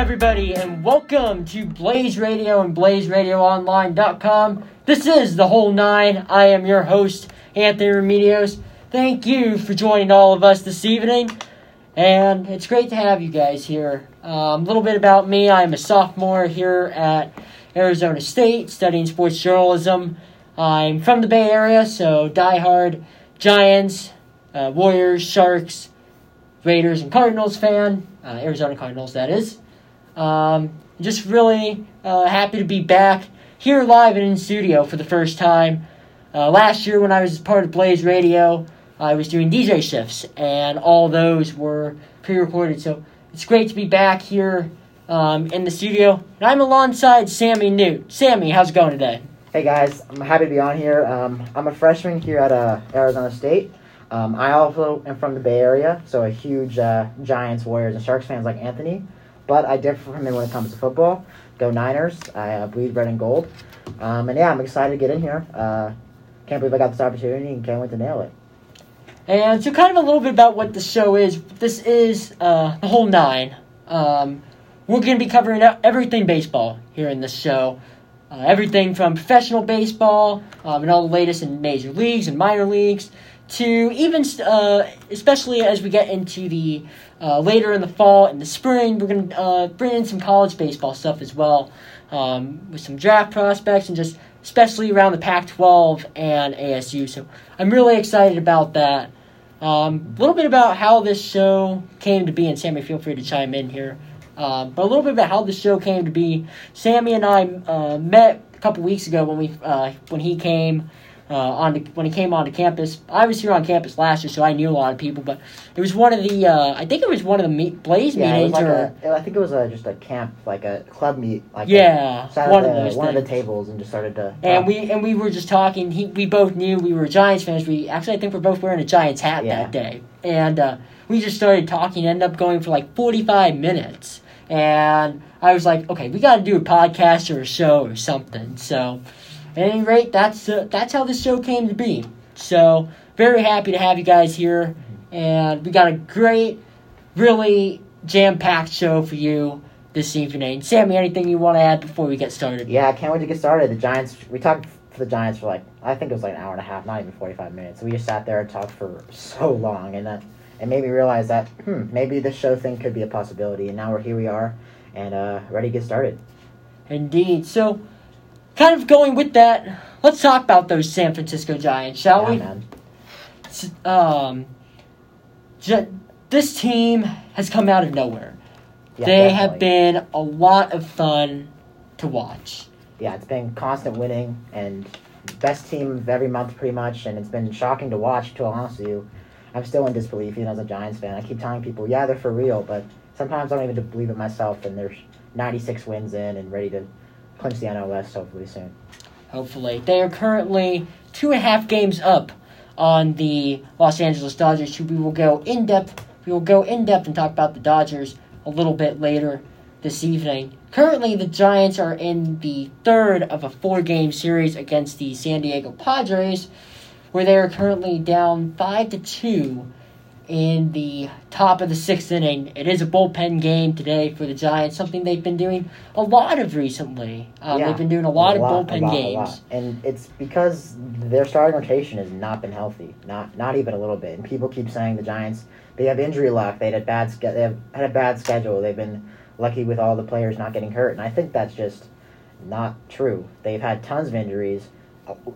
everybody, and welcome to Blaze Radio and BlazeRadioOnline.com. This is the whole nine. I am your host, Anthony Remedios. Thank you for joining all of us this evening, and it's great to have you guys here. Um, a little bit about me I'm a sophomore here at Arizona State studying sports journalism. I'm from the Bay Area, so diehard Giants, uh, Warriors, Sharks, Raiders, and Cardinals fan. Uh, Arizona Cardinals, that is. Um, just really uh, happy to be back here live and in studio for the first time. Uh, last year, when I was part of Blaze Radio, I was doing DJ shifts, and all those were pre recorded. So it's great to be back here um, in the studio. And I'm alongside Sammy Nute. Sammy, how's it going today? Hey guys, I'm happy to be on here. Um, I'm a freshman here at uh, Arizona State. Um, I also am from the Bay Area, so a huge uh, Giants, Warriors, and Sharks fans like Anthony. But I differ from him when it comes to football. Go Niners! I uh, bleed red and gold. Um, and yeah, I'm excited to get in here. Uh, can't believe I got this opportunity and can't wait to nail it. And so, kind of a little bit about what the show is. This is uh, the whole nine. Um, we're going to be covering everything baseball here in this show. Uh, everything from professional baseball um, and all the latest in major leagues and minor leagues to even, uh, especially as we get into the uh, later in the fall and the spring, we're going to uh, bring in some college baseball stuff as well um, with some draft prospects and just especially around the Pac 12 and ASU. So I'm really excited about that. Um, a little bit about how this show came to be, and Sammy, feel free to chime in here. Um, but a little bit about how the show came to be. Sammy and I uh, met a couple weeks ago when we uh, when he came uh, on the, when he came onto campus. I was here on campus last year, so I knew a lot of people. But it was one of the uh, I think it was one of the Blaze Yeah, meetings like or a, I think it was a, just a camp, like a club meet. Like Yeah, one at of the, those one of the tables and just started to. and we and we were just talking. He, we both knew we were Giants fans. We actually I think we're both wearing a Giants hat Yeah. that day, and uh, we just started talking. Ended up going for like forty five minutes, and I was like, okay, we got to do a podcast or a show or something. So, at any rate, that's uh, that's how this show came to be. So, very happy to have you guys here, and we got a great, really jam packed show for you this evening. Sammy, anything you want to add before we get started? Yeah, I can't wait to get started. The Giants. We talked for the Giants for like I think it was like an hour and a half, not even forty five minutes. We just sat there and talked for so long, and that it made me realize that hmm, maybe this show thing could be a possibility. And now we're here. We are, and uh, ready to get started. Indeed. So, kind of going with that, let's talk about those San Francisco Giants, shall yeah, we? man. Um, this team has come out of nowhere. Yeah, they have been a lot of fun to watch. Yeah, it's been constant winning and best team of every month pretty much, and it's been shocking to watch. To be honest with you, I'm still in disbelief even as a Giants fan. I keep telling people, yeah, they're for real, but sometimes I don't even believe it myself. And there's 96 wins in and ready to clinch the NL West hopefully soon. Hopefully, they are currently two and a half games up on the Los Angeles Dodgers. who We will go in depth. We will go in depth and talk about the Dodgers a little bit later this evening. Currently, the Giants are in the third of a four-game series against the San Diego Padres, where they are currently down five to two in the top of the sixth inning. It is a bullpen game today for the Giants, something they've been doing a lot of recently. Um, Yeah. They've been doing a lot of a bullpen lot, a games. lot. and it's because their starting rotation has not been healthy, not not even a little bit. And people keep saying the Giants they have injury luck. They had a bad ske- they have had a bad schedule. They've been lucky with all the players not getting hurt, and I think that's just not true. They've had tons of injuries.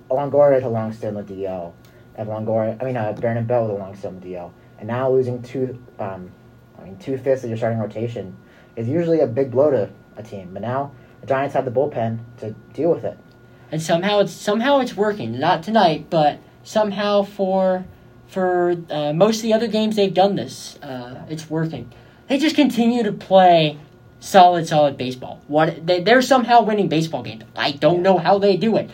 Longoria a long stint on the DL. Longoria, I mean, uh, Brandon Belt with a long stint on the DL, and now losing two, um, I mean, two fifths of your starting rotation is usually a big blow to a team. But now the Giants have the bullpen to deal with it. and somehow it's somehow it's working. Not tonight, but somehow for for uh, most of the other games they've done this, uh, it's working. They just continue to play solid, solid baseball. What they, they're somehow winning baseball games. I don't know how they do it.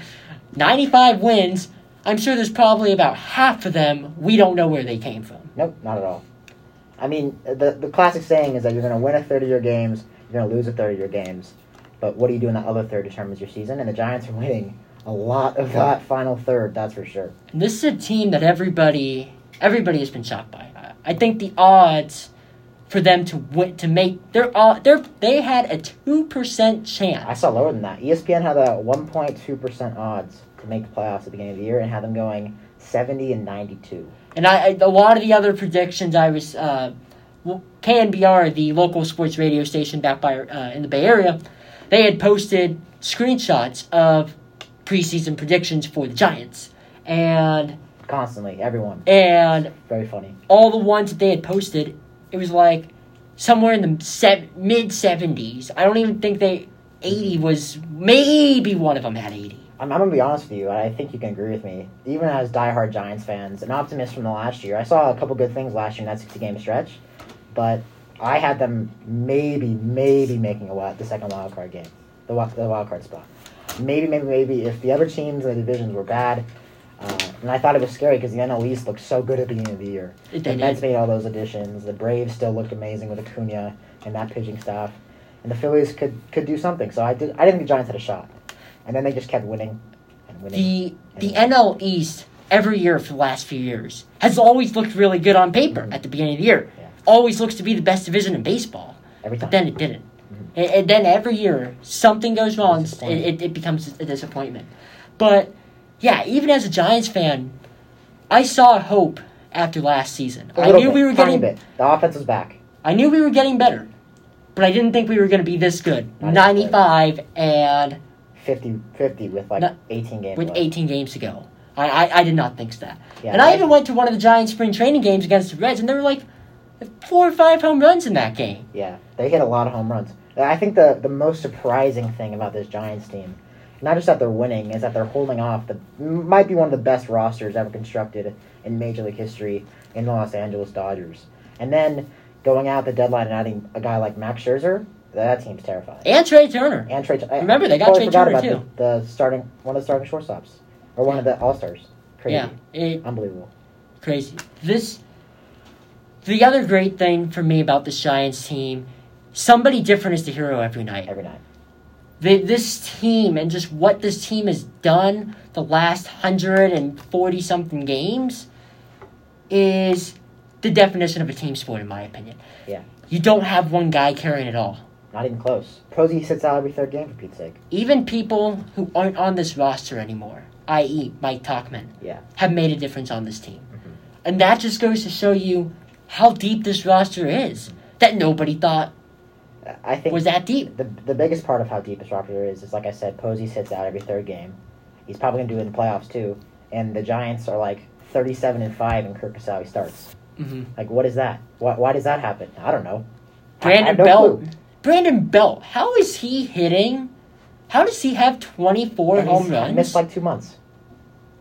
Ninety-five wins. I'm sure there's probably about half of them we don't know where they came from. Nope, not at all. I mean, the the classic saying is that you're going to win a third of your games, you're going to lose a third of your games. But what do you do in that other third determines your season, and the Giants are winning a lot of that final third. That's for sure. This is a team that everybody everybody has been shocked by. I- think the odds for them to win to make they're all they're they had a two percent chance. I saw lower than that. ESPN had a 1.2% odds to make the playoffs at the beginning of the year and had them going 70 and 92. And I, I a lot of the other predictions I was uh, KNBR, the local sports radio station back by uh, in the Bay Area, they had posted screenshots of preseason predictions for the Giants, and Constantly, everyone. and Very funny. all the ones that they had posted, it was like somewhere in the se- mid seventies. I don't even think they eighty was maybe one of them had eighty. I'm, I'm to be honest with you, and I think you can agree with me. Even as diehard Giants fans, an optimist from the last year, I saw a couple good things last year in that 60 game stretch, but I had them maybe, maybe making a wild, the second wild card game, the, wi- the wild card spot. Maybe, maybe, maybe if the other teams in the divisions were bad. Uh, and I thought it was scary because the NL East looked so good at the beginning of the year. They The. Mets made all those additions. The Braves still looked amazing with Acuna and that pitching staff, and the Phillies could could do something. So I did. I didn't think the Giants had a shot, and then they just kept winning and winning. The the NL East every year for the last few years has always looked really good on paper Mhm. at the beginning of the year. Yeah. Always looks to be the best division in baseball, Every time. but then it didn't. Mhm. And, and then every year something goes wrong. It, it, it becomes a disappointment. But yeah, even as a Giants fan, I saw hope after last season. I knew bit, we were getting bit. The offense was back. I knew we were getting better, but I didn't think we were going to be this good. Not 95 and 50, 50 with like No, 18 games with left. 18 games to go. I, I, I did not think that. Yeah, and I even went to one of the Giants spring training games against the Reds, and there were like four or five home runs in that game. Yeah, they hit a lot of home runs. I think the the most surprising thing about this Giants team, not just that they're winning, is that they're holding off the might be one of the best rosters ever constructed in Major League history in the Los Angeles Dodgers. And then going out the deadline and adding a guy like Max Scherzer, that team's terrifying. And Trey Turner. And Trey, I- Remember, they got Trey Turner, about The, the starting one of the starting shortstops, or one of the All Stars. Crazy, Yeah, it, unbelievable. crazy. This, the other great thing for me about the Giants team, somebody different is the hero every night. Every night. They, this team and just what this team has done the last 140 something games is the definition of a team sport, in my opinion. Yeah. You don't have one guy carrying it all. Not even close. Posey sits out every third game for Pete's sake. Even people who aren't on this roster anymore, i.e., Mike Tauchman, Yeah. have made a difference on this team. Mhm. And that just goes to show you how deep this roster is that nobody thought I think was that deep. the the biggest part of how deep this roster is is like I said, Posey sits out every third game. He's probably gonna do it in the playoffs too. And the Giants are like thirty-seven and five, and Curt Casali starts. hmm Like, what is that? Why, why does that happen? I don't know. I- I Brandon have no Belt. clue. Brandon Belt. How is he hitting? How does he have 24 And home runs? missed like two months.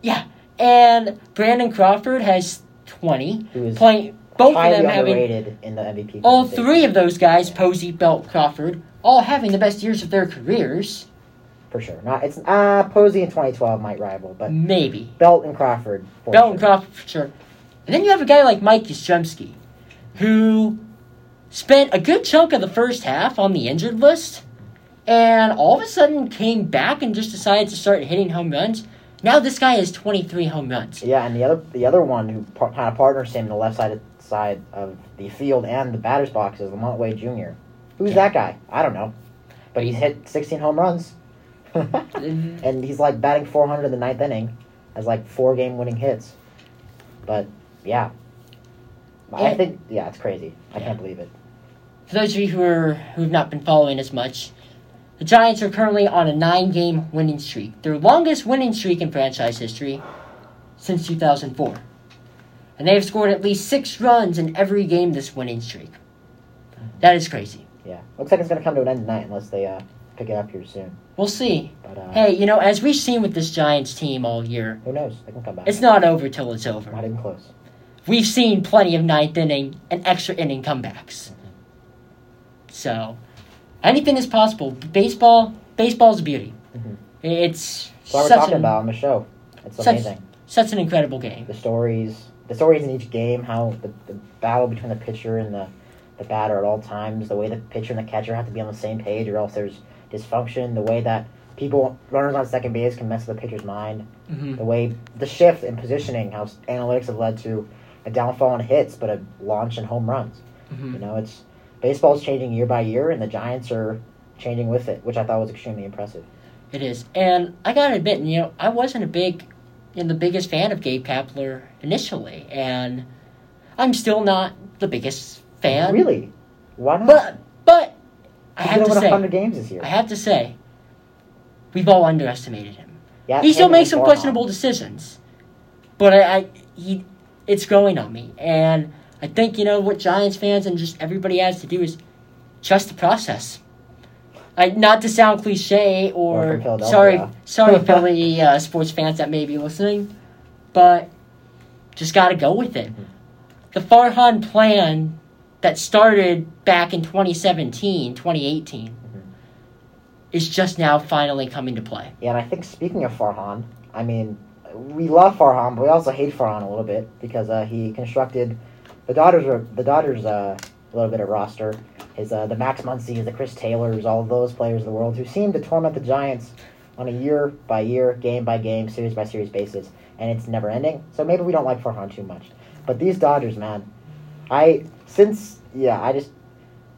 yeah. And Brandon Crawford has 20. Who is Playing both of them having in the MVP. all three of those guys, Posey, Belt, Crawford, all having the best years of their careers. for sure. Not it's uh Posey in 2012 might rival, but Maybe. Belt and Crawford. For Belt sure. and Crawford for sure. And then you have a guy like Mike Yastrzemski, who spent a good chunk of the first half on the injured list, and all of a sudden came back and just decided to start hitting home runs. Now this guy has 23 home runs. Yeah, and the other the other one who par- kind of partners him in the left side side of the field and the batter's box is LaMonte Wade Jr. Who's Yeah. that guy? I don't know, but he's hit 16 home runs, Mhm. and he's like batting 400 in the ninth inning, has like four game winning hits. But yeah, I And- think yeah, it's crazy. I Yeah. can't believe it. For those of you who are who've not been following as much, the Giants are currently on a nine-game winning streak, their longest winning streak in franchise history since 2004, and they have scored at least six runs in every game this winning streak. That is crazy. Yeah, looks like it's gonna come to an end tonight unless they uh, pick it up here soon. We'll see. But uh, Hey, you know, as we've seen with this Giants team all year, who knows? They can come back. it's not over till it's over. not even close. We've seen plenty of ninth inning and extra inning comebacks. So, anything is possible. Baseball, baseball's a beauty. Mhm. It's That's what we're talking an, about on the show. It's such- amazing. such an incredible game. the stories, the stories in each game, how the, the battle between the pitcher and the, the batter at all times, the way the pitcher and the catcher have to be on the same page or else there's dysfunction, the way that people, runners on second base can mess with the pitcher's mind, hmm the way, the shift in positioning, how analytics have led to a downfall in hits but a launch in home runs. hmm You know, it's baseball's changing year by year, and the Giants are changing with it, which I thought was extremely impressive. It is, and I gotta admit, you know, I wasn't a big, you know, the biggest fan of Gabe Kapler initially, and I'm still not the biggest fan. Really? Why not? But but I have gonna say, games this year. I have to say, we've all underestimated him. yeah, He still makes some questionable decisions, but I, I he it's growing on me, and I think you know what Giants fans and just everybody has to do is trust the process. I, not to sound cliche Or or sorry, sorry Philly uh, sports fans that may be listening, but just got to go with it. Mm-hmm. The Farhan plan that started back in 2017, 2018 Mhm. is just now finally coming to play. Yeah, and I think speaking of Farhan, I mean, we love Farhan, but we also hate Farhan a little bit because uh, he constructed the Dodgers are the Dodgers uh, a little bit of roster. is uh, the Max Muncy's, the Chris Taylors, all of those players of the world who seem to torment the Giants on a year by year, game by game, series by series basis, and it's never ending. So maybe we don't like Farhan too much, but these Dodgers, man, I since yeah, I just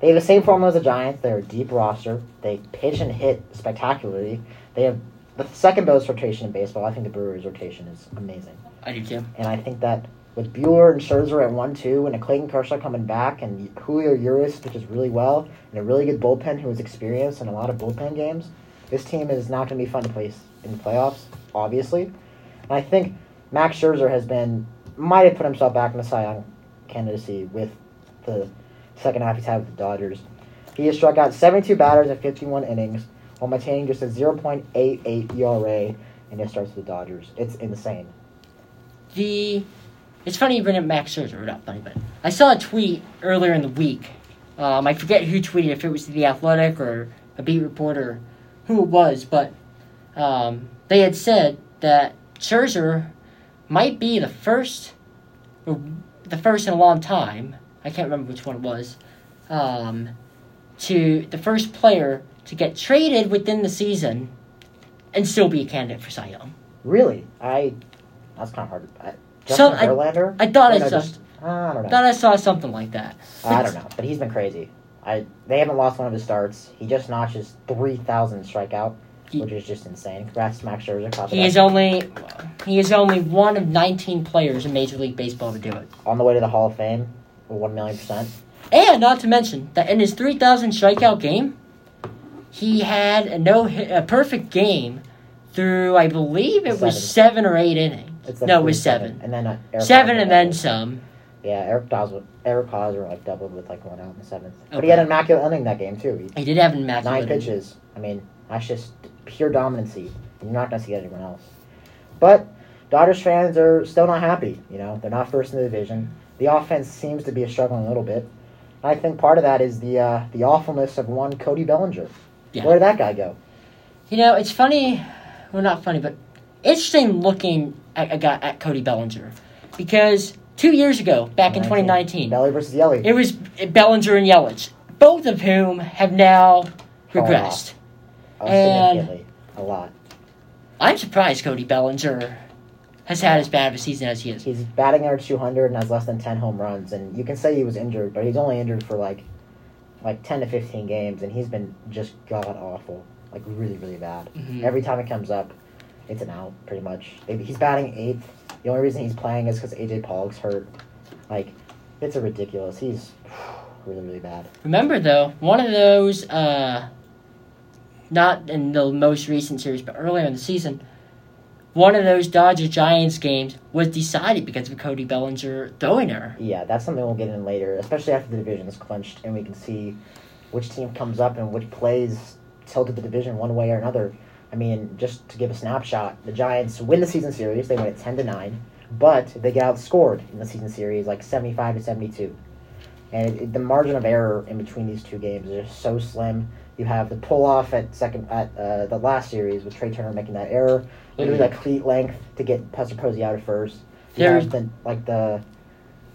they have the same formula as the Giants. They're a deep roster. They pitch and hit spectacularly. They have the second best rotation in baseball. I think the Brewers' rotation is amazing, I do too. and I think that with Buehler and Scherzer at one two, and a Clayton Kershaw coming back, and Julio Urias pitches really well, and a really good bullpen who is experienced in a lot of bullpen games, this team is not going to be fun to play in the playoffs. Obviously, and I think Max Scherzer has been might have put himself back in the Cy Young candidacy with the second half he's had with the Dodgers. He has struck out 72 batters in 51 innings while maintaining just a 0.88 ERA in his starts with the Dodgers. It's insane. The it's funny you bring up Max Scherzer, not funny, but I saw a tweet earlier in the week. Um, I forget who tweeted, if it was the Athletic or a beat reporter, who it was, but um, they had said that Scherzer might be the first, the first in a long time. I can't remember which one it was. Um, to the first player to get traded within the season and still be a candidate for Cy Young. Really, I that's kind of hard. I, Justin I- Verlander. I thought Or I no, saw. just- I don't know. Thought I saw something like that. I don't know, but he's been crazy. I they haven't lost one of his starts. He just notches three thousand strikeout, He- which is just insane. Congrats to Max Scherzer. He is only he is only one of 19 players in Major League Baseball to do it. on the way to the Hall of Fame. One million percent. And not to mention that in his 3,000 strikeout game, he had a no hit, a perfect game through I believe it was seven or eight innings. It's like no, it was seven. and then uh, Eric Seven and then some. Yeah, Eric Hosmer, Eric Hosmer like doubled with like one out in the seventh. But he had an immaculate inning that game too. He, He did have an immaculate. nine pitches. I mean, that's just pure dominancy. You're not gonna see anyone else. But Dodgers fans are still not happy. You know, they're not first in the division. The offense seems to be struggling a little bit. I think part of that is the uh, the awfulness of one Cody Bellinger. Yeah. Where did that guy go? You know, it's funny. Well, not funny, but interesting looking at, at, at Cody Bellinger because two years ago, back in 2019, Belly versus Yelly. It was Bellinger and Yelich, both of whom have now regressed. Uh, and- significantly, a lot. I'm surprised Cody Bellinger has had as bad of a season as he is. He's batting average 200 and has less than 10 home runs. And you can say he was injured, but he's only injured for like like 10 to 15 games, and he's been just god awful, like really really bad. Mhm. Every time it comes up, it's an out pretty much. Maybe he's batting eighth. The only reason he's playing is because AJ Pollock's hurt. Like, it's a ridiculous. He's really really bad. Remember though, one of those, uh, not in the most recent series, but earlier in the season, one of those Dodger Giants games was decided because of Cody Bellinger throwing her. Yeah, that's something we'll get in later, especially after the division is clinched and we can see which team comes up and which plays tilted the division one way or another. I mean, just to give a snapshot, the Giants win the season series. They win it ten to nine, but they get outscored in the season series like seventy five to seventy two. And it, it- the margin of error in between these two games is just so slim. You have the pull off at second at uh, the last series with Trey Turner making that error, literally Mhm. like cleat length to get Buster Posey out at first. You There's- have the like the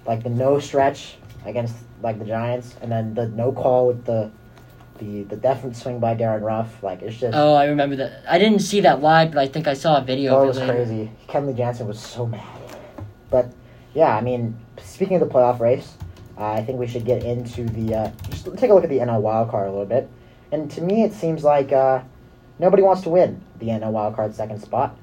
like the no stretch against like the Giants, and then the no call with the the the definite swing by Darin Ruf. Like it's just Oh, I remember that. I didn't see that live, but I think I saw a video oh, it was later. crazy. Kenley Jansen was so mad. But yeah, I mean, speaking of the playoff race, uh, I think we should get into the uh, just take a look at the NL wild card a little bit. And to me, it seems like uh, nobody wants to win the NL wild card second spot.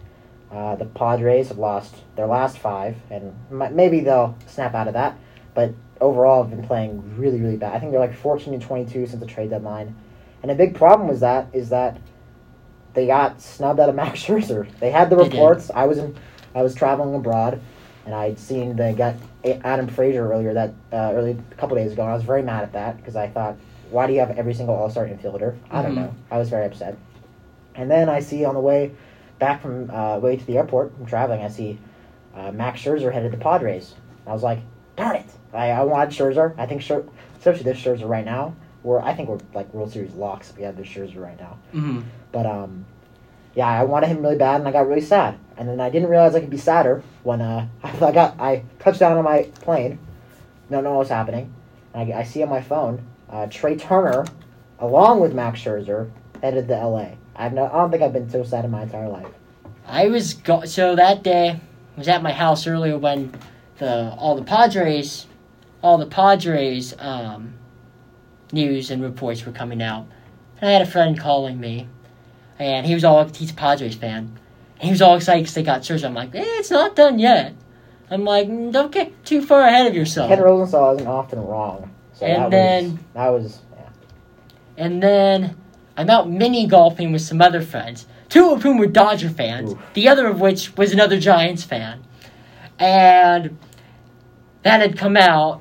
Uh, the Padres have lost their last five, and m- maybe they'll snap out of that. But overall, have been playing really, really bad. I think they're like 14 and 22 since the trade deadline. And a big problem with that is that they got snubbed out of Max Scherzer. They had the reports. I was in, I was traveling abroad, and I'd seen they got Adam Frazier earlier that uh, early a couple days ago, and I was very mad at that because I thought, why do you have every single All Star infielder? I don't Mhm. know. I was very upset. And then I see on the way back from uh, way to the airport from traveling, I see uh, Max Scherzer headed to Padres. I was like, darn it! I, I wanted Scherzer. I think Scher- especially this Scherzer right now. We're I think we're like World Series locks if we had this Scherzer right now. hmm But um, yeah, I wanted him really bad, and I got really sad. And then I didn't realize I could be sadder when uh, I got I touched down on my plane. Don't know what was happening. And I, I see on my phone uh, Trey Turner, along with Max Scherzer, headed to L.A. I've no, I don't think I've been so sad in my entire life. I was go- so that day I was at my house earlier when the all the Padres, all the Padres um, news and reports were coming out, and I had a friend calling me, and he was all he's a Padres fan, and he was all excited because they got Scherzer. I'm like, eh, it's not done yet. I'm like, "Mm, don't get too far ahead of yourself. Ken Rosenthal isn't often wrong. So And that then- was, that was yeah. And then I'm out mini golfing with some other friends, two of whom were Dodger fans, Oof. the other of which was another Giants fan. And that had come out,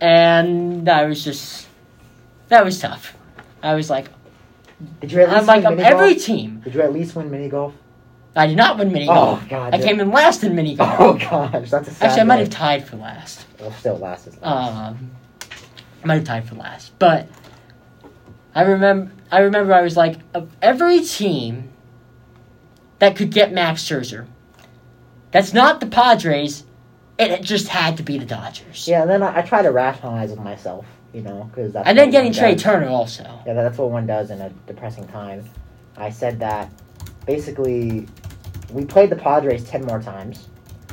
and I was just, that was tough. I was like, Did you at least I'm like, I'm every team. Did you at least win mini golf? I did not win mini golf. Oh. God! I came in last in mini golf. Oh gosh, that's a sad Actually, I might have tied for last. Well, still last is last. Um, I might have tied for last, but I remember. I remember I was like, of every team that could get Max Scherzer, that's not the Padres. It just had to be the Dodgers. Yeah, and then I, I try to rationalize with myself, you know, because that's and then getting Trey does. Turner also. Yeah, that's what one does in a depressing time. I said that basically we played the Padres ten more times.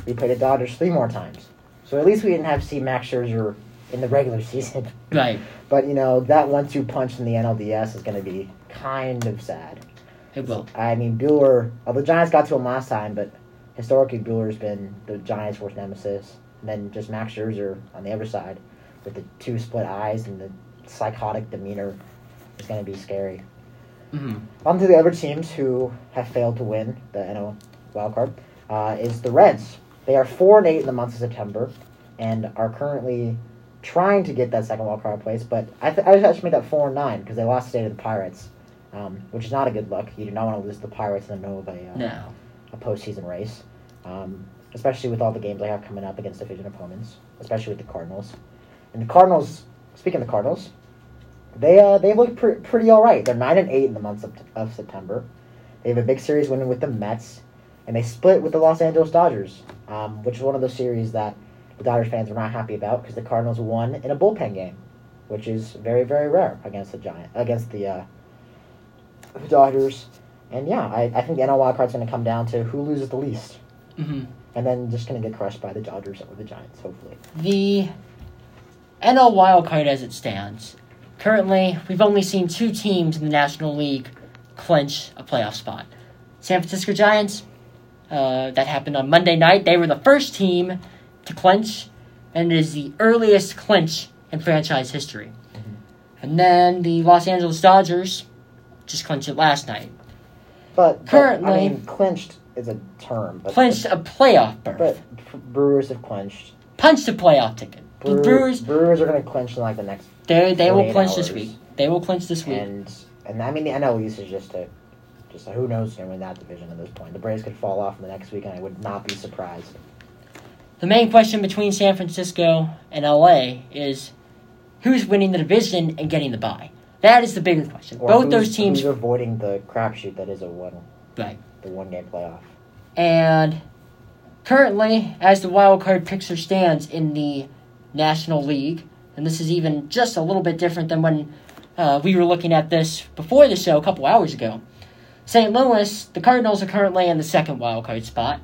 We played the Dodgers three more times. So at least we didn't have to see Max Scherzer in the regular season. Right. But you know that one-two punch in the NLDS is going to be kind of sad. It will. I mean, Buehler. Well, the Giants got to him last time, but historically, Buehler's been the Giants' worst nemesis. And then just Max Scherzer on the other side, with the two split eyes and the psychotic demeanor, is going to be scary. hmm On to the other teams who have failed to win the NL wild card uh, is the Reds. They are four and eight in the month of September, and are currently trying to get that second wild card place. But I, th- I just made that four and nine because they lost today to the Pirates, um, which is not a good look. You do not want to lose the Pirates in the middle of a, uh, No. A postseason race, um, especially with all the games they have coming up against division opponents, especially with the Cardinals. And the Cardinals, speaking of the Cardinals, they uh, they look pre- pretty all right. They're nine and eight in the month of, of September. They have a big series winning with the Mets, and they split with the Los Angeles Dodgers, um, which is one of those series that the Dodgers fans were not happy about because the Cardinals won in a bullpen game, which is very very rare against the Giant against the uh, the Dodgers. And yeah, I, I think the NL wild card's going to come down to who loses the least, hmm and then just going to get crushed by the Dodgers or the Giants, hopefully. The NL wildcard as it stands. Currently, we've only seen two teams in the National League clinch a playoff spot. San Francisco Giants, uh, that happened on Monday night. They were the first team to clinch, and it is the earliest clinch in franchise history. And then the Los Angeles Dodgers just clinched it last night. But, but, Currently- I mean, clinched is a term, but Clinched a playoff berth. But Brewers have clinched. Punched a playoff ticket. Brewer- Brewers, Brewers are going to clinch in like the next, they, they will 48 clinch this week. They will clinch this week. and and I mean the NL East is just a, just a, who knows going win that division at this point. The Braves could fall off in the next week, and I would not be surprised. The main question between San Francisco and LA is who's winning the division and getting the bye. That is the bigger question. Or Both who's- those teams, who's avoiding the crapshoot that is a one, right? the one game playoff. And currently, as the wild card picture stands in the National League, and this is even just a little bit different than when uh, we were looking at this before the show a couple hours ago. St. Louis, the Cardinals are currently in the second wild card spot.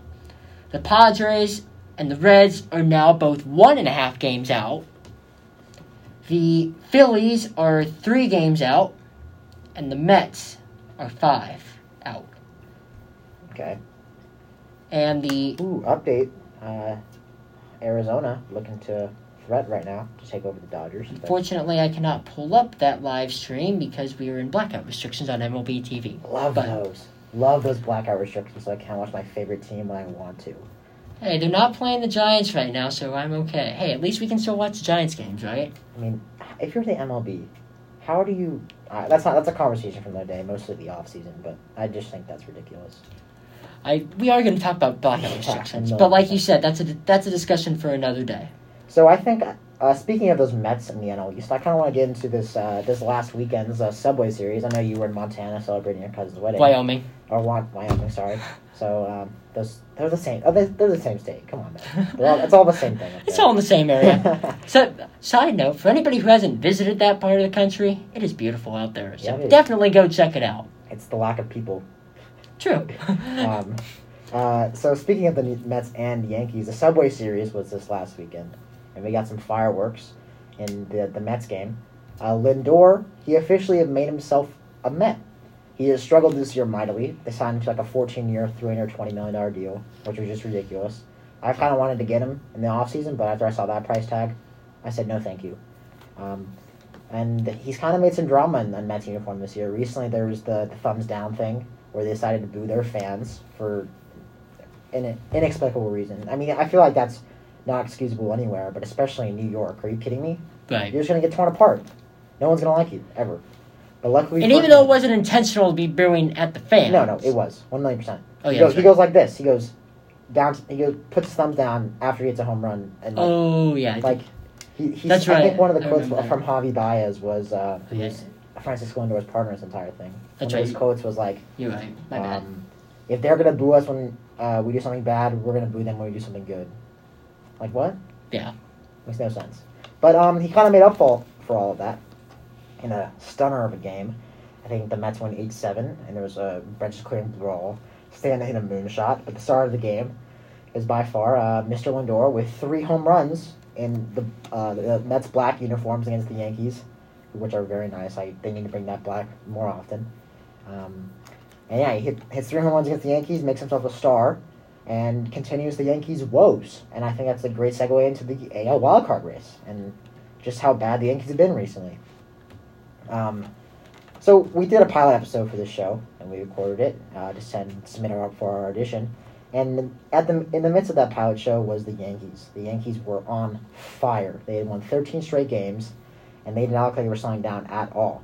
The Padres and the Reds are now both one and a half games out. The Phillies are three games out, and the Mets are five out. Okay. And the Ooh, update. Uh, Arizona looking to threat right now to take over the Dodgers. but- I cannot pull up that live stream because we are in blackout restrictions on MLB TV. Love but- those. Love those blackout restrictions so I can't watch my favorite team when I want to. Hey, they're not playing the Giants right now, so I'm okay. Hey, at least we can still watch the Giants games, right? I mean, if you're the MLB, how do you? Uh, that's not that's a conversation for another day, mostly the off season. But I just think that's ridiculous. I we are going to talk about Yeah, restrictions, but like you said, that's a that's a discussion for another day. So I think, uh, speaking of those Mets in the NL East, I kind of want to get into this uh, this last weekend's uh, Subway Series. I know you were in Montana celebrating your cousin's wedding, Wyoming. or Wyoming, sorry. So um, those they're the same. Oh, they, they're the same state. Come on, man. All, it's all the same thing. It's all in the same area. so, side note, for anybody who hasn't visited that part of the country, it is beautiful out there. So Yeah, definitely go check it out. it's the lack of people True. um, uh, so speaking of the Mets and Yankees, the Subway Series was this last weekend, and we got some fireworks in the the Mets game. Uh, Lindor, he officially made himself a Met. He has struggled this year mightily. They signed him to like a 14-year, $320 million deal, which was just ridiculous. I kind of wanted to get him in the offseason, but after I saw that price tag, I said no thank you. Um, and he's kind of made some drama in the Mets uniform this year. Recently, there was the, the thumbs down thing, where they decided to boo their fans for an inexplicable reason. I mean, I feel like that's not excusable anywhere, but especially in New York. Are you kidding me? right. You're just gonna get torn apart. No one's gonna like you ever. But luckily, And even though it wasn't intentional to be booing at the fans. no, no, it was one million percent. Oh He yeah. goes, that's he goes like this. He goes down. He goes puts his thumbs down after he hits a home run, and like, Oh yeah. Like he, he's, That's I right. think one of the I quotes from Javi Baez was, uh, who Yeah. Francisco Lindor's partner this entire thing. That's one of his quotes was like, you're right. My bad. um, if they're gonna boo us when uh, we do something bad, we're gonna boo them when we do something good. Like what? Yeah. Makes no sense. But um, he kind of made up for for all of that in a stunner of a game. I think the Mets won eight seven, and there was a benches clearing brawl. Stan hit a moonshot at the start of the game. Is by far uh, Mr. Lindor with three home runs in the uh, the Mets black uniforms against the Yankees, which are very nice. I they need to bring that black more often. Um, and yeah, he hit, hits three home runs against the Yankees, makes himself a star, and continues the Yankees' woes. And I think that's a great segue into the AL wildcard race and just how bad the Yankees have been recently. Um, so we did a pilot episode for this show, and we recorded it uh, to send submit our, for our audition. And at the in the midst of that pilot show was the Yankees. The Yankees were on fire. They had won 13 straight games, and they did not look like they were slowing down at all.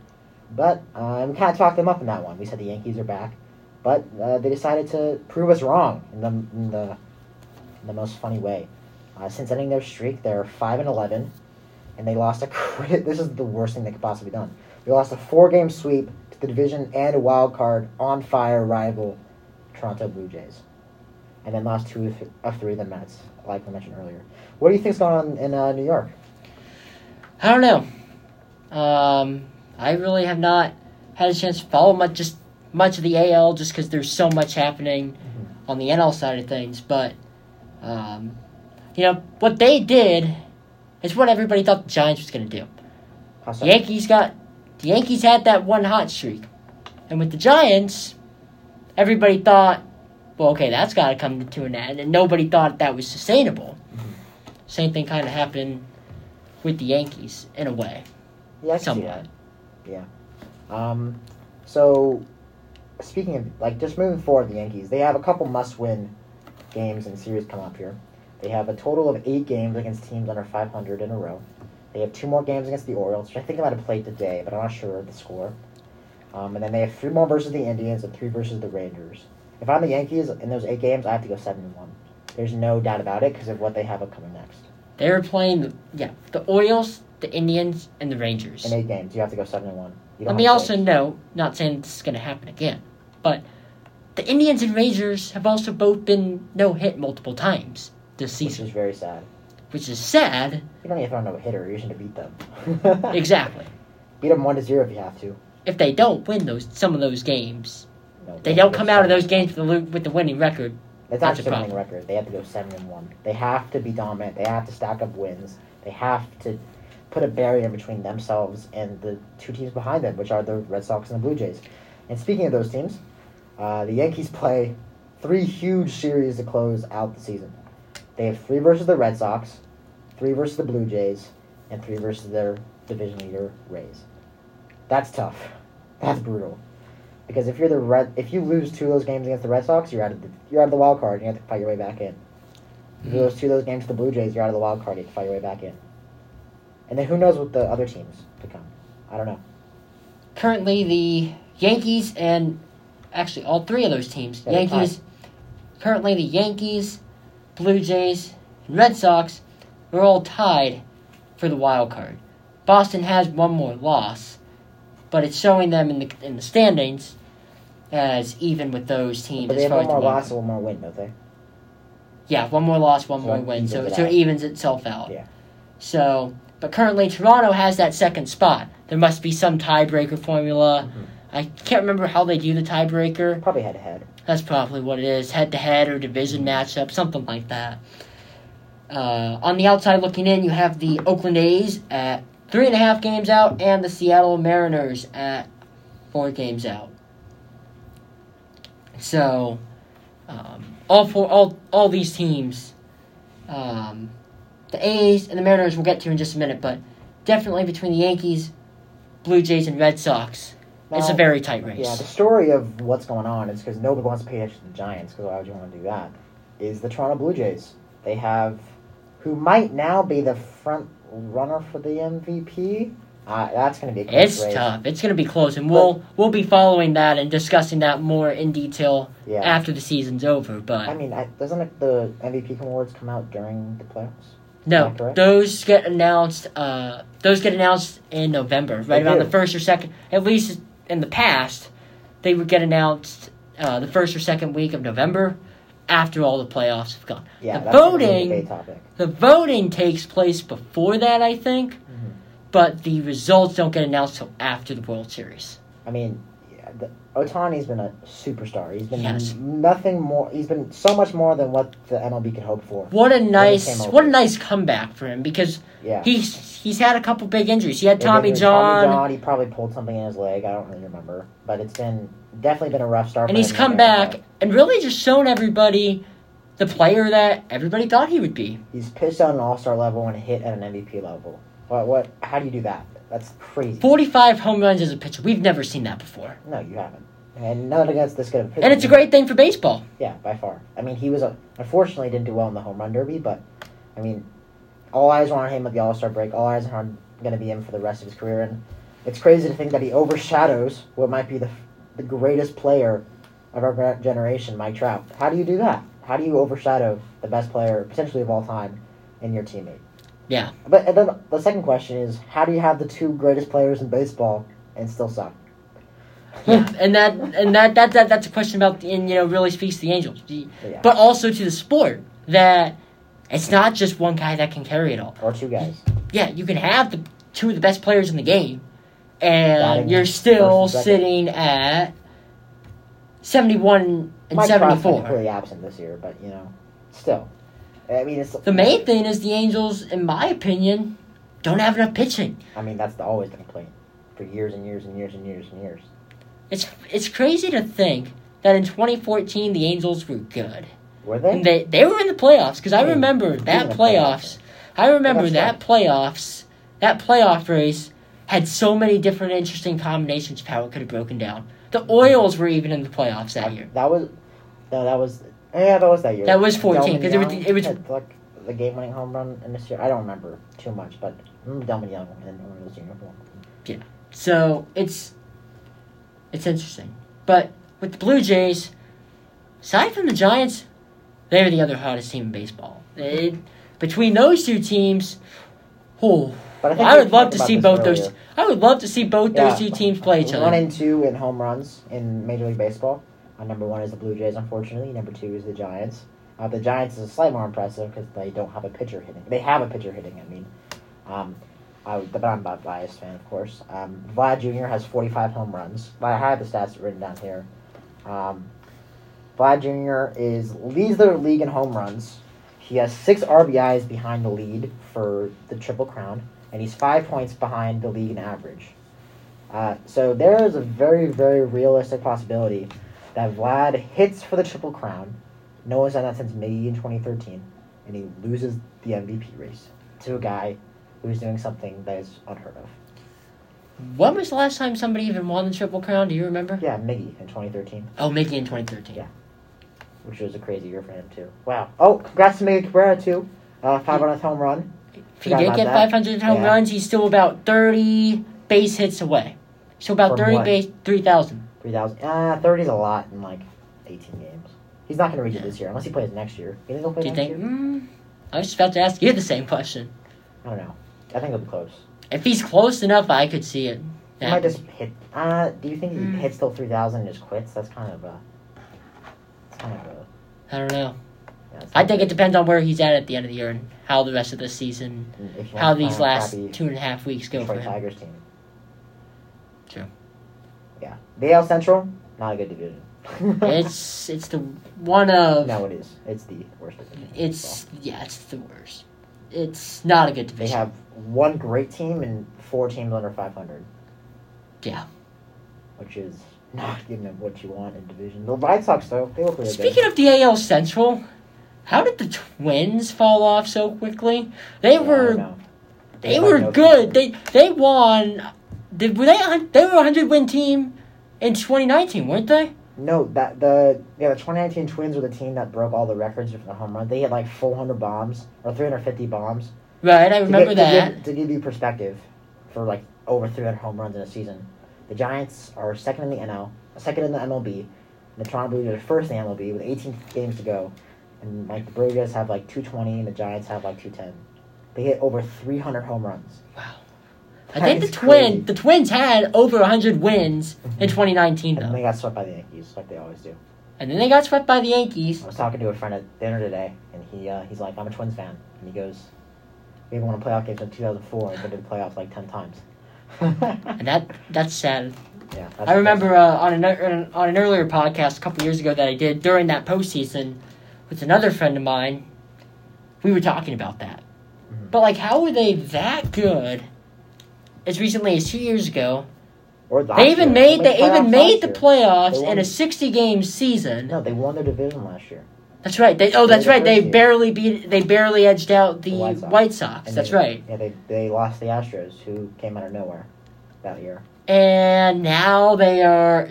But uh, we kind of talked them up in that one. We said the Yankees are back, but uh, they decided to prove us wrong in the in the, in the most funny way. Uh, since ending their streak, they're five and eleven, and they lost a. crit- This is the worst thing they could possibly done. They lost a four-game sweep to the division and a wild card on fire rival, Toronto Blue Jays, and then lost two of three of the Mets, like I mentioned earlier. What do you think's going on in uh, New York? I don't know. Um, I really have not had a chance to follow much just much of the AL just because there's so much happening on the NL side of things. But um, you know what they did is what everybody thought the Giants was going to do. The Yankees got the Yankees had that one hot streak, and with the Giants, everybody thought, well, okay, that's got to come to an end, and nobody thought that was sustainable. Mhm. Same thing kind of happened with the Yankees in a way. Yeah, I can see Somewhat. that. Yeah. Um, so, speaking of, like, just moving forward, the Yankees, they have a couple must win games and series come up here. They have a total of eight games against teams under 500 in a row. They have two more games against the Orioles, which I think they might have played today, but I'm not sure of the score. Um, and then they have three more versus the Indians and three versus the Rangers. If I'm the Yankees in those eight games, I have to go 7 and 1. There's no doubt about it because of what they have upcoming next. They're playing, the, yeah, the Orioles, the Indians, and the Rangers. In eight games, you have to go 7 and 1. Let me also six. note, not saying this is going to happen again, but the Indians and Rangers have also both been no hit multiple times this Which season, is very sad. Which is sad. You don't need to throw no hitter. You should beat them. exactly. Beat them one to zero if you have to. If they don't win those some of those games, No, they don't come out of those games with the, with the winning record. It's not just a winning record. They have to go seven and one. They have to be dominant. They have to stack up wins. They have to put a barrier between themselves and the two teams behind them, which are the Red Sox and the Blue Jays. And speaking of those teams, uh, the Yankees play three huge series to close out the season. They have three versus the Red Sox, three versus the Blue Jays, and three versus their division leader Rays. That's tough. That's brutal. Because if you're the Red, if you lose two of those games against the Red Sox, you're out of the you're out of the wild card. And you have to fight your way back in. If you Mhm. lose two of those games to the Blue Jays, you're out of the wild card. You have to fight your way back in. And then who knows what the other teams become? I don't know. Currently, the Yankees and actually all three of those teams, Yeah, Yankees. Currently, the Yankees, Blue Jays, Red Sox are all tied for the wild card. Boston has one more loss, but it's showing them in the in the standings as even with those teams. But they as have far one more loss and one more win, don't they? Yeah, one more loss, one So more win. So it so it evens itself out. Yeah. So, but currently Toronto has that second spot. There must be some tiebreaker formula. Mhm. I can't remember how they do the tiebreaker. Probably head to head. That's probably what it is, head to head or division matchup, something like that. Uh, on the outside looking in, you have the Oakland A's at three and a half games out, and the Seattle Mariners at four games out. So, um, all four, all all these teams, um, the A's and the Mariners, we'll get to in just a minute, but definitely between the Yankees, Blue Jays, and Red Sox, it's a very tight race. Yeah, the story of what's going on is because nobody wants to pay attention to the Giants, because why would you want to do that? Is the Toronto Blue Jays. They have, who might now be the front runner for the MVP. Uh, that's going to be It's race. tough. It's going to be close, and we'll we'll be following that and discussing that more in detail Yeah. after the season's over. But I mean, I, doesn't it, the MVP awards come out during the playoffs? no, those get announced. Uh, those get announced in November, right They around do. the first or second. At least in the past, they would get announced uh, the first or second week of November, after all the playoffs have gone. Yeah, The that's gonna be a voting-. The voting takes place before that, I think, Mhm. but the results don't get announced till after the World Series. I mean, yeah, the, Ohtani's been a superstar. He's been Yes. nothing more. He's been so much more than what the MLB could hope for. What a nice, what a nice comeback for him because Yeah. he's he's had a couple big injuries. He had Tommy John, Tommy John. He probably pulled something in his leg. I don't really remember, but it's been definitely been a rough start. and he's come back and really just shown everybody the player that everybody thought he would be. He's pitched on an All Star level and hit at an MVP level. What? What? How do you do that? That's crazy. Forty-five home runs as a pitcher. We've never seen that before, No, you haven't. And none against this good and it's a great thing for baseball. Yeah, by far. I mean, he was a, unfortunately didn't do well in the home run derby, but I mean, all eyes were on him at the All Star break. All eyes are going to be him for the rest of his career, and it's crazy to think that he overshadows what might be the the greatest player of our generation, Mike Trout. How do you do that? How do you overshadow the best player potentially of all time in your teammate? Yeah. But and then the second question is, how do you have the two greatest players in baseball and still suck? Yeah, and that and that, that that that's a question about and you know really speaks to the Angels, The- Yeah. but also to the sport that it's not just one guy that can carry it all. or two guys. Yeah, you can have the two of the best players in the game, and you're still first and second. sitting at seventy-one and Mike Trout's seventy-four. technically absent this year, but you know, still. I mean, it's The main thing is the Angels, in my opinion, don't have enough pitching. I mean, that's the, always the complaint for years and years and years and years and years. It's it's crazy to think that in 2014 the Angels were good. Were they? And they they were in the playoffs because I remember that playoffs. I remember that playoffs. That playoff race had so many different interesting combinations of how it could have broken down. The Oils were even in the playoffs that year. That was no, that was yeah, that was that year. That was 14, 'cause it was- it was- like the game-winning home run in this year. I don't remember too much, but I remember Young in Orioles uniform. Yeah, so it's it's interesting. But with the Blue Jays, aside from the Giants, they're the other hottest team in baseball. They, between those two teams, oh, But I I would love to see both those. I would love to see both Yeah. those two teams play each other. One and two in home runs in Major League Baseball. Uh, number one is the Blue Jays, unfortunately. Number two is the Giants. Uh, the Giants is slightly more impressive because they don't have a pitcher hitting. They have a pitcher hitting. I mean, um, I, but I'm a biased fan, of course. Um, Vlad Jr. has 45 home runs. I have the stats written down here. Um, Vlad Jr. is leads the league in home runs. He has six RBIs behind the lead for the Triple Crown, and he's five points behind the league in average. Uh, so there is a very, very realistic possibility that Vlad hits for the Triple Crown. No one's done that since Miggy in 2013, and he loses the MVP race to a guy who's doing something that is unheard of. When was the last time somebody even won the Triple Crown? Do you remember? Yeah, Miggy in 2013, Oh, Miggy in 2013. Yeah. Which was a crazy year for him too. Wow. Oh, congrats to Miggy Cabrera too. Uh, 500th home run. If he Forgot did get that. 500 home Yeah. runs, he's still about 30 base hits away. So about From 30 what? base, 3,000. 3,000. Uh, 30 is a lot in like 18 games. He's not going to reach Yeah. it this year unless he plays next year. You think he'll play Do you think? year? Mm, I was just about to ask you the same question. I don't know. I think he'll be close. If he's close enough, I could see it. He might just hit. Uh, do you think he Mm. hits till 3,000 and just quits? That's kind of a. It's kind of a. I don't know. Yeah, I think it depends on where he's at at the end of the year and how the rest of the season, how these play on a last two and a half weeks go for Detroit him. Tigers team. True. Yeah. The AL Central, not a good division. It's it's the one of no, it is. It's the worst division. in it's yeah it's the worst. It's not a good baseball. They have one great team and four teams under 500. Yeah. Which is not giving them what you want in division. The White Sox, though, they look really Speaking good. of the AL Central, how did the Twins fall off so quickly? They Yeah, were don't they were good. They they won. Did were they they were a hundred win team in 2019, weren't they? No, that the yeah the 2019 Twins were the team that broke all the records for the home run. They had like 400 bombs or 350 bombs. Right, I To remember that. To give, to give you perspective, for like over 300 home runs in a season, the Giants are second in the NL, second in the MLB. And the Toronto Blue Jays are first in the MLB with 18 games to go, and like the Blue Jays have like 220 and the Giants have like 210. They hit over 300 home runs. Wow. I think the is twin the Twins had over 100 wins in Mhm. 2019 And then they got swept by the Yankees, like they always do. And then they got swept by the Yankees. I was talking to a friend at dinner today, and he uh, he's like, "I'm a Twins fan," and he goes, "We haven't won a playoff game since 2004, and been to the playoffs like 10 times." And that that's sad. yeah, that's I remember uh, on an on an earlier podcast a couple years ago that I did during that postseason with another friend of mine. We were talking about that, Mhm. but like, how were they that good? As recently as two years ago, Or they even year. made they playoffs even made the playoffs in a sixty game season. No, they won their division last year. That's right. They oh, that's right. They barely beat. They barely edged out the, The White White Sox. Sox. That's they- right. Yeah, they they lost the Astros, who came out of nowhere that year. And now they are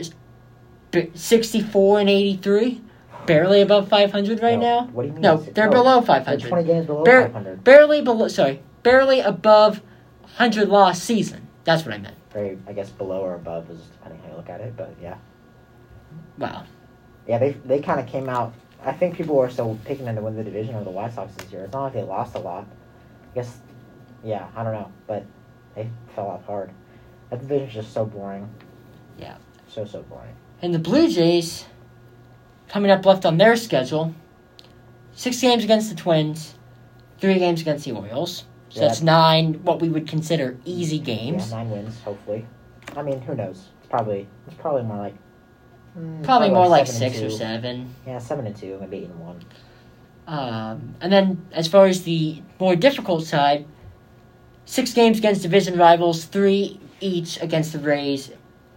sixty-four and eighty-three, barely above five hundred right No, now. What do you mean? No, they're no, below five hundred. 20 games below Bar- 500. Barely below. Sorry, barely above hundred loss season. That's what I meant. Very, I guess, below or above is depending how you look at it, but yeah. Wow. Yeah, they they kind of came out. I think people are still picking them to win the division over the White Sox this year. It's not like they lost a lot. I guess, yeah, I don't know, but they fell off hard. That division's just so boring. Yeah. So so boring. And the Blue Jays, coming up left on their schedule, six games against the Twins, three games against the Orioles. So Yeah. that's nine what we would consider easy Yeah, games. nine wins, hopefully. I mean, who knows? It's probably it's probably more like. Mm, Probably more like and six or seven. Yeah, seven and two, maybe eight and one. Um, and then, as far as the more difficult side, six games against division rivals, three each against the Rays.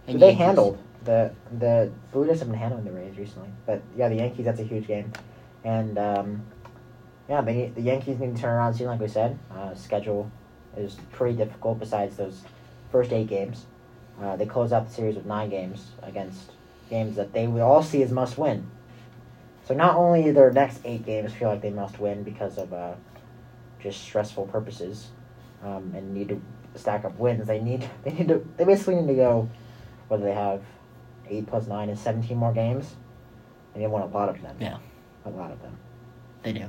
But they Yankees. handled the the Blue Jays have been handling the Rays recently, but yeah, the Yankees that's a huge game, and um, yeah, they the Yankees need to turn around. Season like we said, uh, schedule is pretty difficult. Besides those first eight games, uh, they close out the series with nine games against games that they would all see as must win. So not only their next eight games feel like they must win because of uh, just stressful purposes, um, and need to stack up wins. They need they need to they basically need to go whether they have eight plus nine is seventeen more games, and they want a lot of them. Yeah. a lot of them. They do.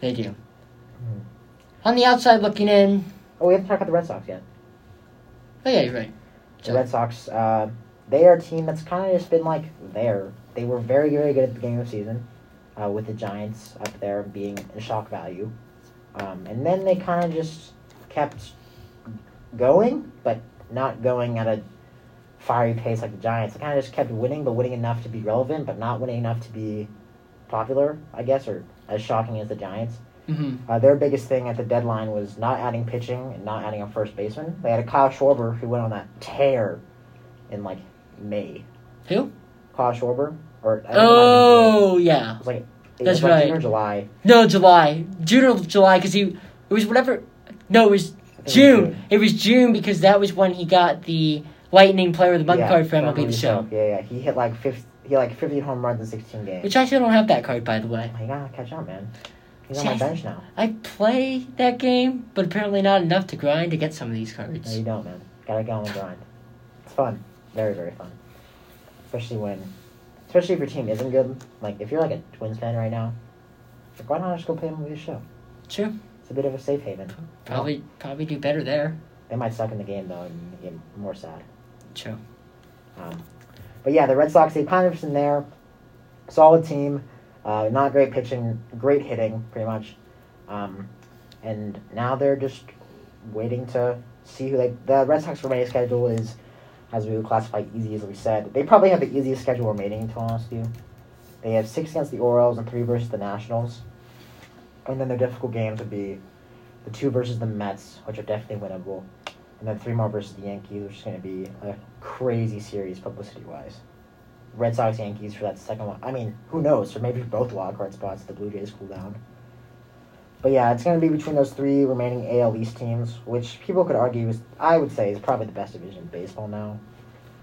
They do. Hmm. On the outside looking in, Oh, we haven't talked about the Red Sox yet. oh yeah, you're right. The Red Sox, uh, they are a team that's kind of just been like there. They were very very good at the beginning of the season, uh, with the Giants up there being a shock value, um, and then they kind of just kept going, but not going at a fiery pace like the Giants. They kind of just kept winning, but winning enough to be relevant, but not winning enough to be popular, I guess, or as shocking as the Giants. hmm Uh, their biggest thing at the deadline was not adding pitching and not adding a first baseman. They had a Kyle Schwarber who went on that tear in like May. Who? Kyle Schwarber, or I think it might have been Oh yeah. it was like it That's was like right. June or July. No, July, June or July, because he it was whatever. No, it was I think it was June. It was June because that was when he got the Lightning Player of the Month yeah, card from MLB The Show. Yeah, yeah. He hit like 50, he like 50 home runs in 16 games. Which I still don't have that card, by the way. you gotta catch up, man. He's See, on my I- bench now. I play that game, but apparently not enough to grind to get some of these cards. No, you don't, man. Gotta go the grind. It's fun. Very, very fun. Especially when, especially if your team isn't good. Like, if you're like a Twins fan right now, like, why not just go play MLB The Show? True. It's a bit of a safe haven. Probably, probably do better there. They might suck in the game, though, and it more sad. True. Um, but yeah, the Red Sox, they kind of in there. Solid team. Uh, not great pitching, great hitting, pretty much. Um, and now they're just waiting to see who they. The Red Sox remaining schedule is, as we would classify, easy as we said. They probably have the easiest schedule remaining, to be honest with you. They have six against the Orioles and three versus the Nationals. And then their difficult games would be the two versus the Mets, which are definitely winnable, and then three more versus the Yankees, which is going to be a crazy series publicity wise. Red Sox Yankees for that second one. I mean, who knows? Or maybe both wild card spots. The Blue Jays cool down. But yeah, it's going to be between those three remaining AL East teams, which people could argue is, I would say, is probably the best division in baseball now.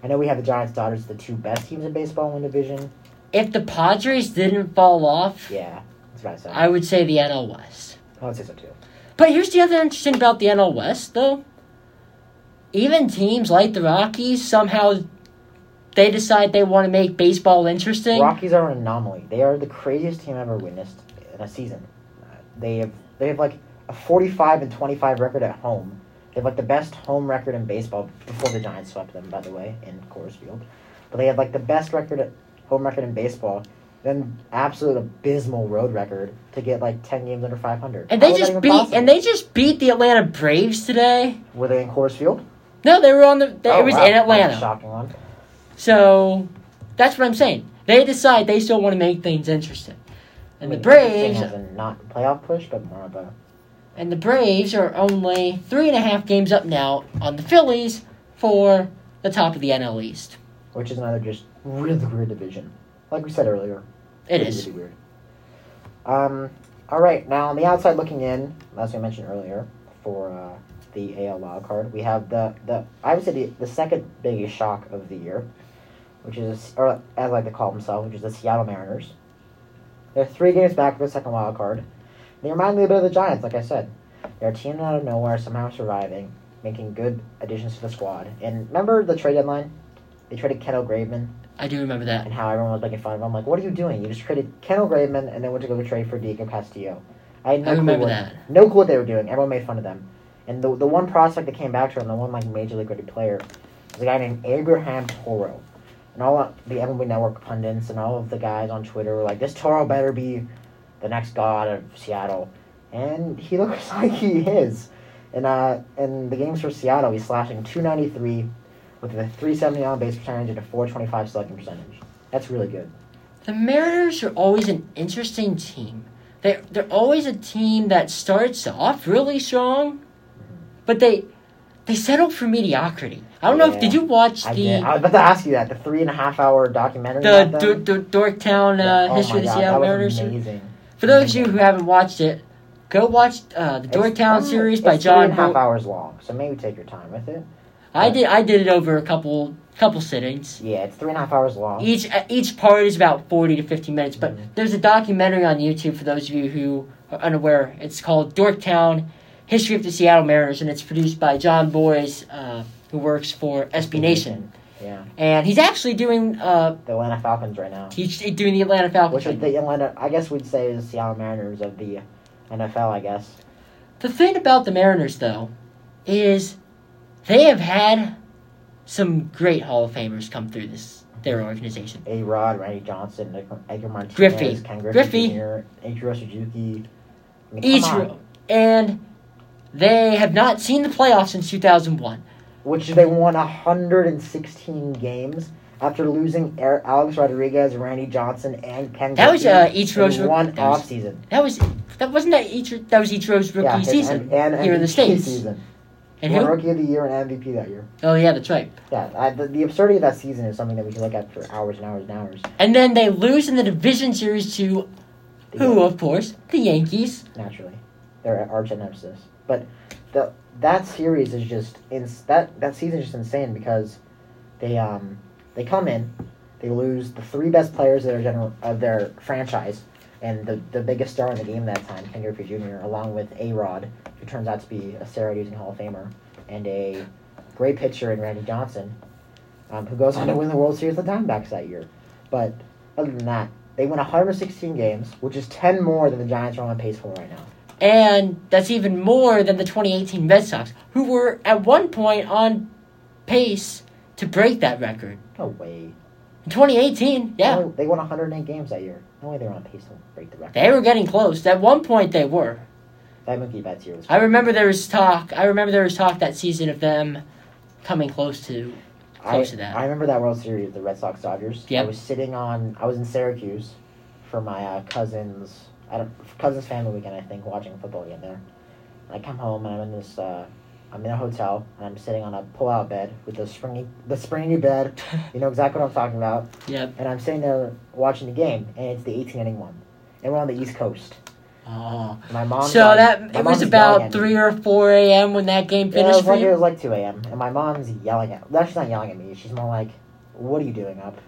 I know we have the Giants, Dodgers, the two best teams in baseball in the division. If the Padres didn't fall off, Yeah, that's what I said. I would say the NL West. I would say so too. But here's the other interesting about the NL West, though. Even teams like the Rockies somehow they decide they want to make baseball interesting. Rockies are an anomaly. They are the craziest team I've ever witnessed in a season. They have they have like a forty-five and twenty-five record at home. They have like the best home record in baseball before the Giants swept them, by the way, in Coors Field. But they have like the best record at home record in baseball, then absolute abysmal road record to get like ten games under five hundred. and they just beat and they just beat the Atlanta Braves today. were they in Coors Field? No, they were on the. They, Oh, it was wow. in That's a Atlanta. shocking one. So that's what I'm saying. They decide they still want to make things interesting, and I the Braves not playoff push, but more of a and the Braves are only three and a half games up now on the Phillies for the top of the NL East. which is another just really weird division. Like we said earlier, It really, is. really weird. Um, all right, now on the outside looking in, as I mentioned earlier, for uh, the AL wild card, we have the the I would say the, the second biggest shock of the year, which is or as I like to call themselves, which is the Seattle Mariners. They're three games back for the second wild card. They remind me a bit of the Giants, like I said. They're a team out of nowhere, somehow surviving, making good additions to the squad. And remember the trade deadline? They traded Kendall Graveman I do remember that. and how everyone was making fun of him. I'm like, what are you doing? You just traded Kendall Graveman and then went to go trade for Diego Castillo. I had no I clue remember what, that. No clue what they were doing. Everyone made fun of them. And the the one prospect that came back to him, the one like major league ready player, was a guy named Abraham Toro. And all the MLB Network pundits and all of the guys on Twitter were like, "This Toro better be the next god of Seattle," and he looks like he is. And uh, in the games for Seattle, he's slashing 293 with a 370 on base percentage and a 425 slugging percentage. That's really good. The Mariners are always an interesting team. They they're always a team that starts off really strong, but they they settle for mediocrity. I don't know if did you watch I, the did. I was about to ask you that. The three and a half hour documentary. the about D- D- Dorktown Yeah. uh, Oh history of the Seattle Mariners? amazing. For those of you who haven't watched it, go watch uh, the Dorktown uh, series by it's Three John. a half Bo- hours long, so maybe take your time with it. I did I did it over a couple couple sittings. Yeah, it's three and a half hours long. Each uh, each part is about forty to fifty minutes, but Mhm. there's a documentary on YouTube for those of you who are unaware. It's called Dorktown: History of the Seattle Mariners, and it's produced by Jon Bois, uh, who works for SB Nation, Yeah, and he's actually doing uh the Atlanta Falcons right now, he's doing the Atlanta Falcons. which the Atlanta. I guess we'd say is Seattle Mariners of the NFL. I guess. The thing about the Mariners, though, is they have had some great Hall of Famers come through this their organization. A Rod, Randy Johnson, Edgar- Martinez, Griffey. Ken Griffey, Griffey. Jr., Ichiro Suzuki. I mean, on. and they have not seen the playoffs since 2001. which they won 116 games after losing Alex Rodriguez, Randy Johnson, and Ken. That was, uh, Ichiro's- in one was- off season. That was that wasn't that each that was Ichiro's rookie Yeah, his- season and, and here in the states. Season. And who? Rookie of the Year and MVP that year. Oh yeah, that's right. Yeah, I, the, the absurdity of that season is something that we can look at for hours and hours and hours. And then they lose in the division series to The who, of course, the Yankees. naturally. They're arch nemesis. But the that series is just that that season is just insane because they um they come in, they lose the three best players of their general of their franchise, and the the biggest star in the game that time, Ken Griffey Jr., along with A Rod, who turns out to be a steroid using Hall of Famer, and a great pitcher in Randy Johnson, um, who goes on to win the World Series with the Diamondbacks that year. But other than that, they win 116 games, which is 10 more than the Giants are on pace for right now. And that's even more than the 2018 Red Sox, who were at one point on pace to break that record. No way. In 2018, yeah, They, they won 108 games that year. No way they were on pace to break the record. they were getting close. At one point, they were. That Mookie Betts year was. I remember there was talk. I remember there was talk that season of them coming close to. I, close to that. I remember that World Series, of the Red Sox Dodgers. Yeah. I was sitting on. I was in Syracuse for my uh, cousin's. I don't cousin's family weekend. I think watching a football game there. I come home and I'm in this. Uh, I'm in a hotel and I'm sitting on a pull-out bed with the springy, the springy bed. You know exactly what I'm talking about. Yep. And I'm sitting there watching the game, and it's the 18 inning one, and we're on the East Coast. Oh. My mom. So that it was about three or four a.m. when that game Yeah, it finished was like it was like 2 a.m. and my mom's yelling at. Well, she's not yelling at me. She's more like, "What are you doing up?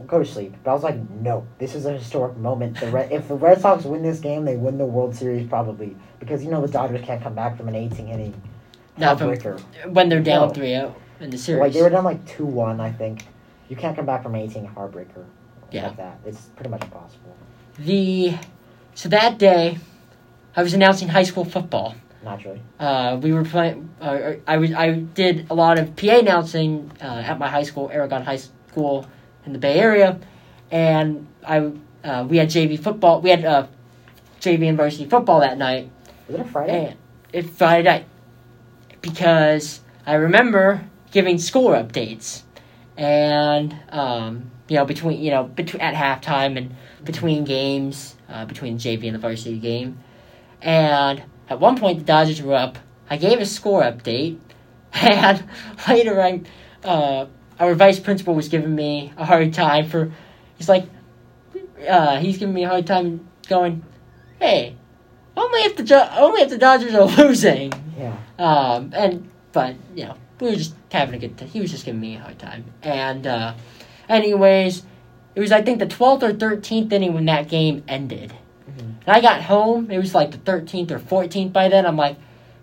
Go to sleep." But I was like, "No, this is a historic moment. The Red, if the Red Sox win this game, they win the World Series probably because you know the Dodgers can't come back from an 18 inning Not from when they're down No. 3-0 in the series. Like they were down like two one, I think. You can't come back from an 18 heartbreaker. Yeah. Like that. It's pretty much impossible. the so that day, I was announcing high school football. Naturally. Uh, we were playing. Uh, I was. I did a lot of PA announcing uh, at my high school, Aragon High School, in the Bay Area, and I. Uh, we had JV football. We had uh, JV and varsity football that night, Is it a Friday? and it's Friday night because I remember giving score updates, and um, you know between you know between at halftime and between games, uh, between JV and the varsity game, and at one point the Dodgers were up. I gave a score update, and later I, uh, our vice principal was giving me a hard time for. He's like, uh, he's giving me a hard time, going, "Hey, only if the Jo- only if the Dodgers are losing." yeah. Um, and but you know we were just having a good time. He was just giving me a hard time. And uh, anyways, it was I think the twelfth or thirteenth inning when that game ended. Mhm. And I got home. It was like the thirteenth or fourteenth by then. I'm like,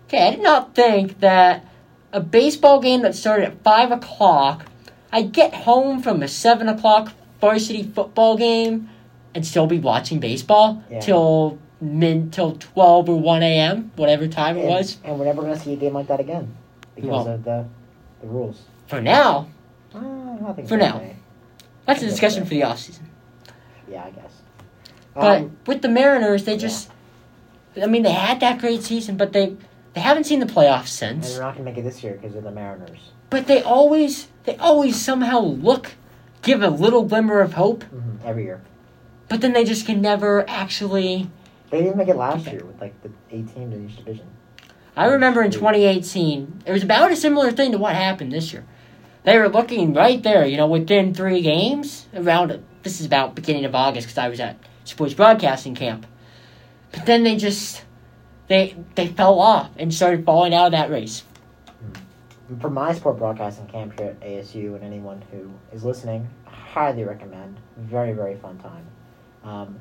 okay, I did not think that a baseball game that started at five o'clock, I'd get home from a seven o'clock varsity football game and still be watching baseball Yeah. till mid till twelve or one a.m. whatever time it was. And we're never going to see a game like that again because won't. of the the rules. For now, Uh, I For so, now. that's a discussion for the off season. Yeah, I guess. But Um, with the Mariners, they just, I mean, they had that great season, but they they haven't seen the playoffs and since. they're not going to make it this year because of the Mariners. But they always they always somehow look, give a little glimmer of hope, hmm Every year. but then they just can never actually. They didn't make it last year with like the eight teams in each division. I remember in 2018, it was about a similar thing to what happened this year. They were looking right there, you know, within three games. Around this is about beginning of August because I was at sports broadcasting camp. But then they just they they fell off and started falling out of that race. For my sport broadcasting camp here at ASU and anyone who is listening, highly recommend. Very very fun time. Um,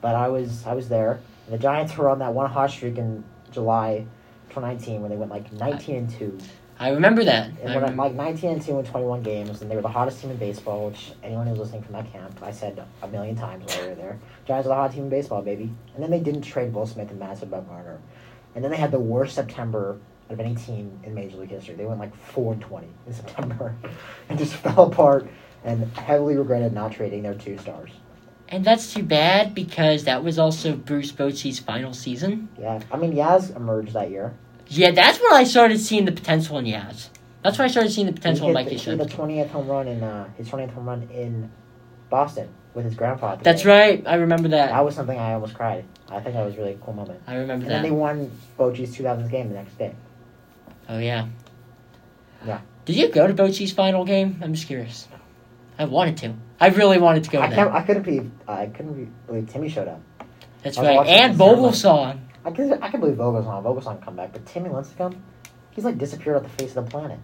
but I was I was there. The Giants were on that one hot streak in July 2019 when they went like 19 and two. I remember that. And I when I'm remember- like 19 and 2 in 21 games, and they were the hottest team in baseball, which anyone who's listening from that camp, I said a million times while we were there. Giants are the hot team in baseball, baby. And then they didn't trade Will Smith and Madison Bumgarner. And then they had the worst September of any team in Major League history. They went like 4 and 20 in September and just fell apart and heavily regretted not trading their two stars. and that's too bad because that was also Bruce Bochy's final season. Yeah, I mean, Yaz emerged that year. Yeah, that's when I started seeing the potential in Yaz. That's why I started seeing the potential he in the, he hit the twentieth home run in uh, his twentieth home run in Boston with his grandpa. That's game. right. I remember that. That was something I almost cried. I think that was a really cool moment. I remember And then they won Bochy's 2000s game the next day. Oh yeah. Yeah. Did you go to Bochy's final game? I'm just curious. I wanted to. I really wanted to go I there. can't. I couldn't believe. I couldn't be- believe Timmy showed up. That's right. And the ceremony. Vogelsong. I can. I can believe Vogelsong. Vogelsong come back, but Timmy Lincecum, he's like disappeared off the face of the planet.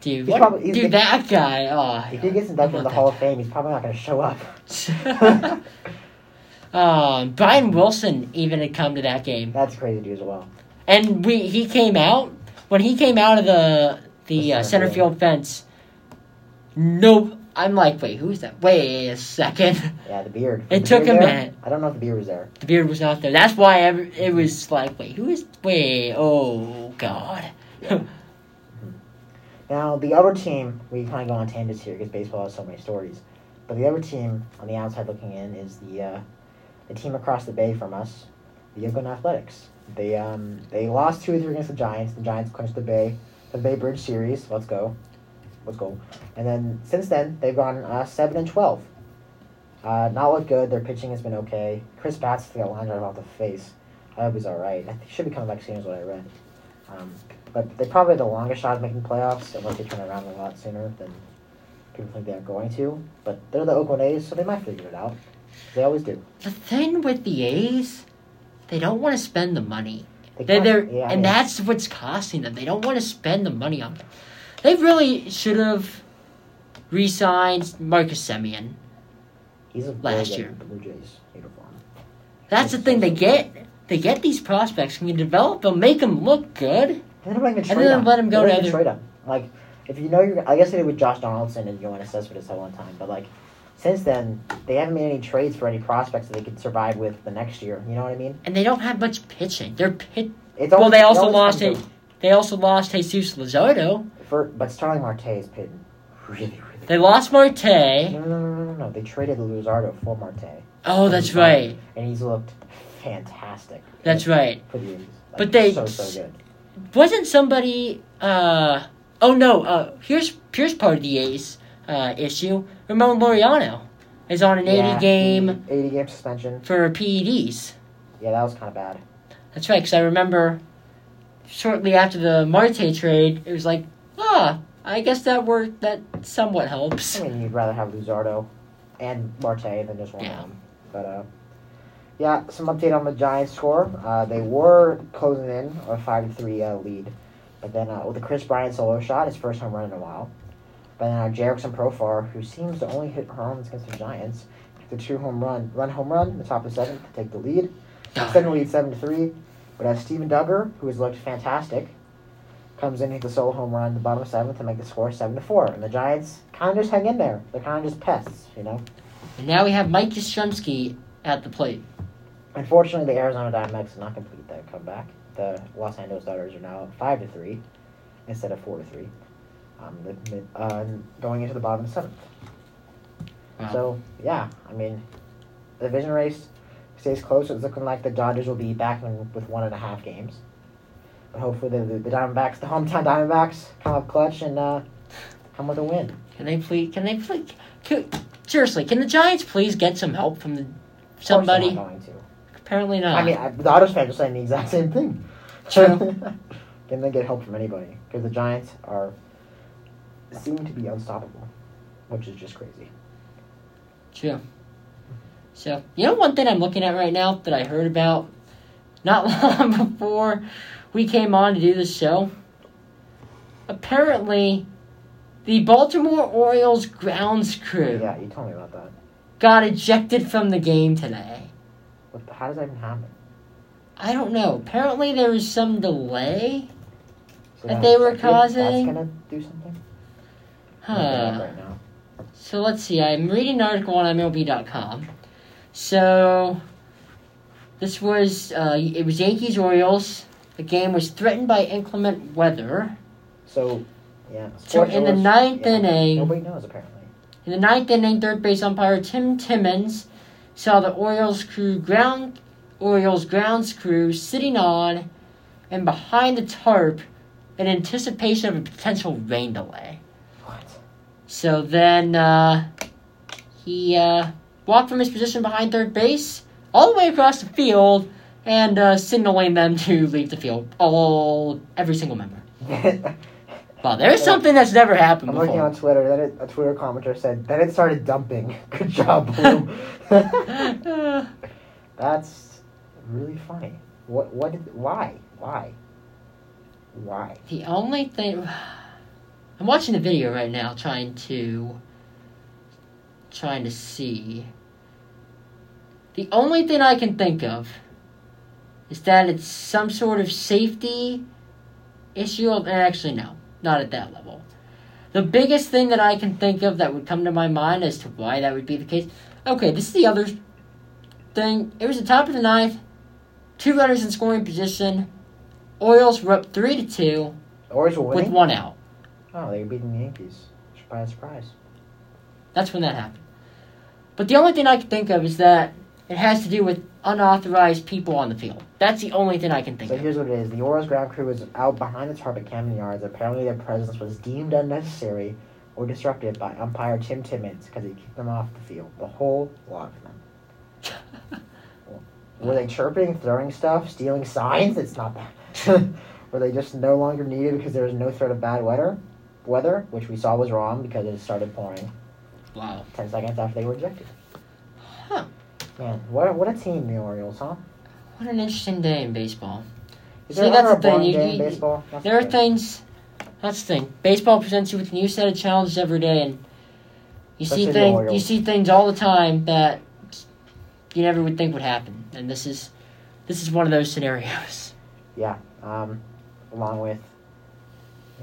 Dude, He's probably- he's- dude, that guy. Oh, If he gets inducted in the Hall of Fame, he's probably not going to show up. um, Brian Wilson even had come to that game, That's crazy dude, as well. and we he came out when he came out of the the The uh, center field fence. nope. I'm like, wait, who's that? Wait a second. Yeah, the beard. It Was took beard a there? minute. I don't know if the beard was there. The beard was not there. That's why every, it was like, wait, who is? Wait, oh god. Now the other team, we kind of go on tangents here because baseball has so many stories. But the other team on the outside looking in is the uh, the team across the bay from us, the Oakland Athletics. They um they lost two or three against the Giants. The Giants clinched the Bay the Bay Bridge series. Let's go, let's go. And then since then they've gone uh, seven and twelve. Uh, not look good. Their pitching has been okay. Chris Bassitt got line drive off the face. I hope he's all right. I think he should be coming back soon, is what I read. Um, but they probably have the longest shot of making playoffs unless they turn around a lot sooner than people think they're going to. But they're the Oakland A's, so they might figure it out. They always do. The thing with the A's, they don't want to spend the money. They They're, yeah, and that's what's costing them. They don't want to spend the money on them. They really should have re-signed Marcus Semien he's a last year. Blue Jays uniform. That's the thing. They get they get these prospects. Can you develop them, make them look good? And they don't even And then let them go to other- trade. Like if you know you're, I guess they did with Josh Donaldson and Yoenis Cespedes at one time, but like. Since then, they haven't made any trades for any prospects that they could survive with the next year. You know what I mean? And they don't have much pitching. They're pit. It's Well, always- they also lost a, They also lost Jesus Luzardo. For, but Starling Marte is paid really, really. They lost Marte. No, no, no, no, no. They traded Luzardo for Marte, Oh, that's right. and he's looked fantastic. That's right. For the But they- so so good. Wasn't somebody? uh Oh no. Uh, here's here's part of the A's uh, issue. Ramon Laureano is on an 80 game eighty game suspension. for PEDs. Yeah, that was kind of bad. That's right, because I remember shortly after the Marte trade, it was like, ah, I guess that worked. That somewhat helps. I mean, you'd rather have Luzardo and Marte than just one Yeah. of them. But uh, yeah, some update on the Giants score. Uh, they were closing in a five three uh, lead, but then uh, with the Kris Bryant solo shot, his first home run in a while. But then uh, Jurickson Profar, who seems to only hit home runs against the Giants, the two home run run home run in the top of the seventh to take the lead. Second lead seven to three. But as Steven Duggar, who has looked fantastic, comes in, hits the solo home run in the bottom of seventh to make the score seven to four. And the Giants kind of just hang in there. They're kind of just pests, you know. And now we have Mike Yastrzemski at the plate. Unfortunately, the Arizona Diamondbacks did not complete that comeback. The Los Angeles Dodgers are now five to three instead of four to three. Um, the, mid- uh, going into the bottom of the seventh. Wow. So yeah, I mean, the division race stays close. It's looking like the Dodgers will be back in with one and a half games. But hopefully the, the, the Diamondbacks, the hometown Diamondbacks, come up clutch and uh, come with a win. Can they please? Can they please? Can, seriously, can the Giants please get some help from the Of course they're somebody? not going to. Apparently not. I mean, I, the Dodgers fans are saying the exact same thing. True. Can they get help from anybody? Because the Giants are seem to be unstoppable, which is just crazy. True. So, you know one thing I'm looking at right now that I heard about not long before we came on to do this show? Apparently, the Baltimore Orioles grounds crew Yeah, you told me about that. got ejected from the game today. What the, how does that even happen? I don't know. Apparently, there was some delay. So That now they were executive, That's gonna do something. I'm looking it up Huh. Right now. So let's see. I'm reading an article on MLB.com. So this was uh, it was Yankees Orioles. The game was threatened by inclement weather. So, yeah. So in the ninth yeah, inning, Nobody knows apparently. in the ninth inning, third base umpire Tim Timmons saw the Orioles crew ground Orioles grounds crew sitting on and behind the tarp in anticipation of a potential rain delay. So then uh, he uh, walked from his position behind third base all the way across the field and uh, signaling them to leave the field. All every single member. Well, there's something that's never happened I'm looking on Twitter. Then it, a Twitter commenter said, "Then it started dumping." Good job, Bloom. That's really funny. What? What? Did, why? Why? Why? the only thing I'm watching the video right now, trying to trying to see. The only thing I can think of is that it's some sort of safety issue. Actually, no, not at that level. The biggest thing that I can think of that would come to my mind as to why that would be the case. Okay, this is the other thing. It was the top of the ninth, two runners in scoring position. Orioles were up three to two Orioles were with one out. Oh, they were beating the Yankees. Surprise! Surprise! That's when that happened. But the only thing I can think of is that it has to do with unauthorized people on the field. That's the only thing I can think So of. here's what it is: the Orioles ground crew was out behind the tarp at Camden Yards. Apparently, their presence was deemed unnecessary or disruptive by umpire Tim Timmons because he kicked them off the field. The whole lot of them. Were they chirping, throwing stuff, stealing signs? It's not that. Were they just no longer needed because there was no threat of bad weather? Weather, which we saw was wrong because it started pouring wow. ten seconds after they were ejected. Huh. Man, what what a team the Orioles, huh? What an interesting day in baseball. Is See, there that's the thing, you- you- baseball? That's There are the thing. things. That's the thing. Baseball presents you with a new set of challenges every day, and you see Especially the things. You see things all the time that you never would think would happen, and this is this is one of those scenarios. Yeah. Um, along with,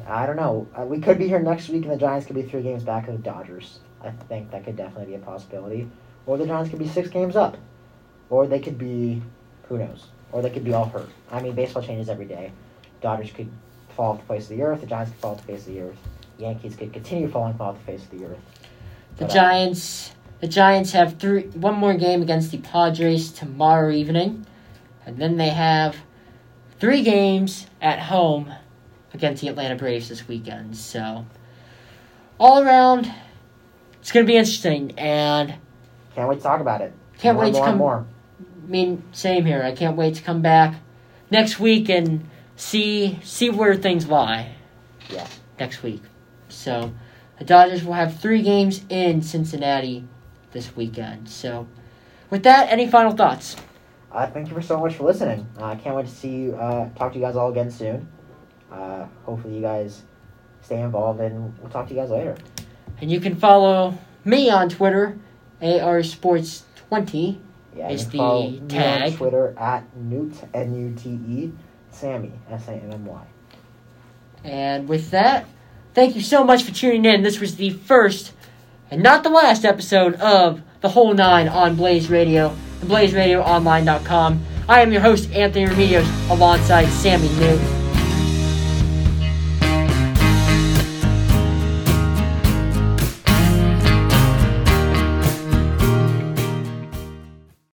I don't know. Uh, we could be here next week, and the Giants could be three games back of the Dodgers. I think that could definitely be a possibility. Or the Giants could be six games up. Or they could be, who knows? Or they could be all hurt. I mean, baseball changes every day. Dodgers could fall off the face of the earth. The Giants could fall off the face of the earth. Yankees could continue falling off the face of the earth. The But, uh, Giants. The Giants have three one more game against the Padres tomorrow evening, and then they have three games at home against the Atlanta Braves this weekend. So, all around, it's going to be interesting, and Can't wait to talk about it. can't more wait to more come. more. I mean, same here. I can't wait to come back next week and see see where things lie. Yeah. Next week, so the Dodgers will have three games in Cincinnati this weekend. So, with that, any final thoughts? Uh, thank you for so much for listening. I uh, can't wait to see you, uh, talk to you guys all again soon. Uh, hopefully, you guys stay involved, and we'll talk to you guys later. And you can follow me on Twitter, AR Sports 20. Yeah, Is the follow me tag. on Twitter at Nute N U T E Sammy S A M M Y. And with that, thank you so much for tuning in. This was the first and not the last episode of The Whole Nine on Blaze Radio and BlazeRadioOnline.com. I am your host, Anthony Remedios, alongside Sammy Nute.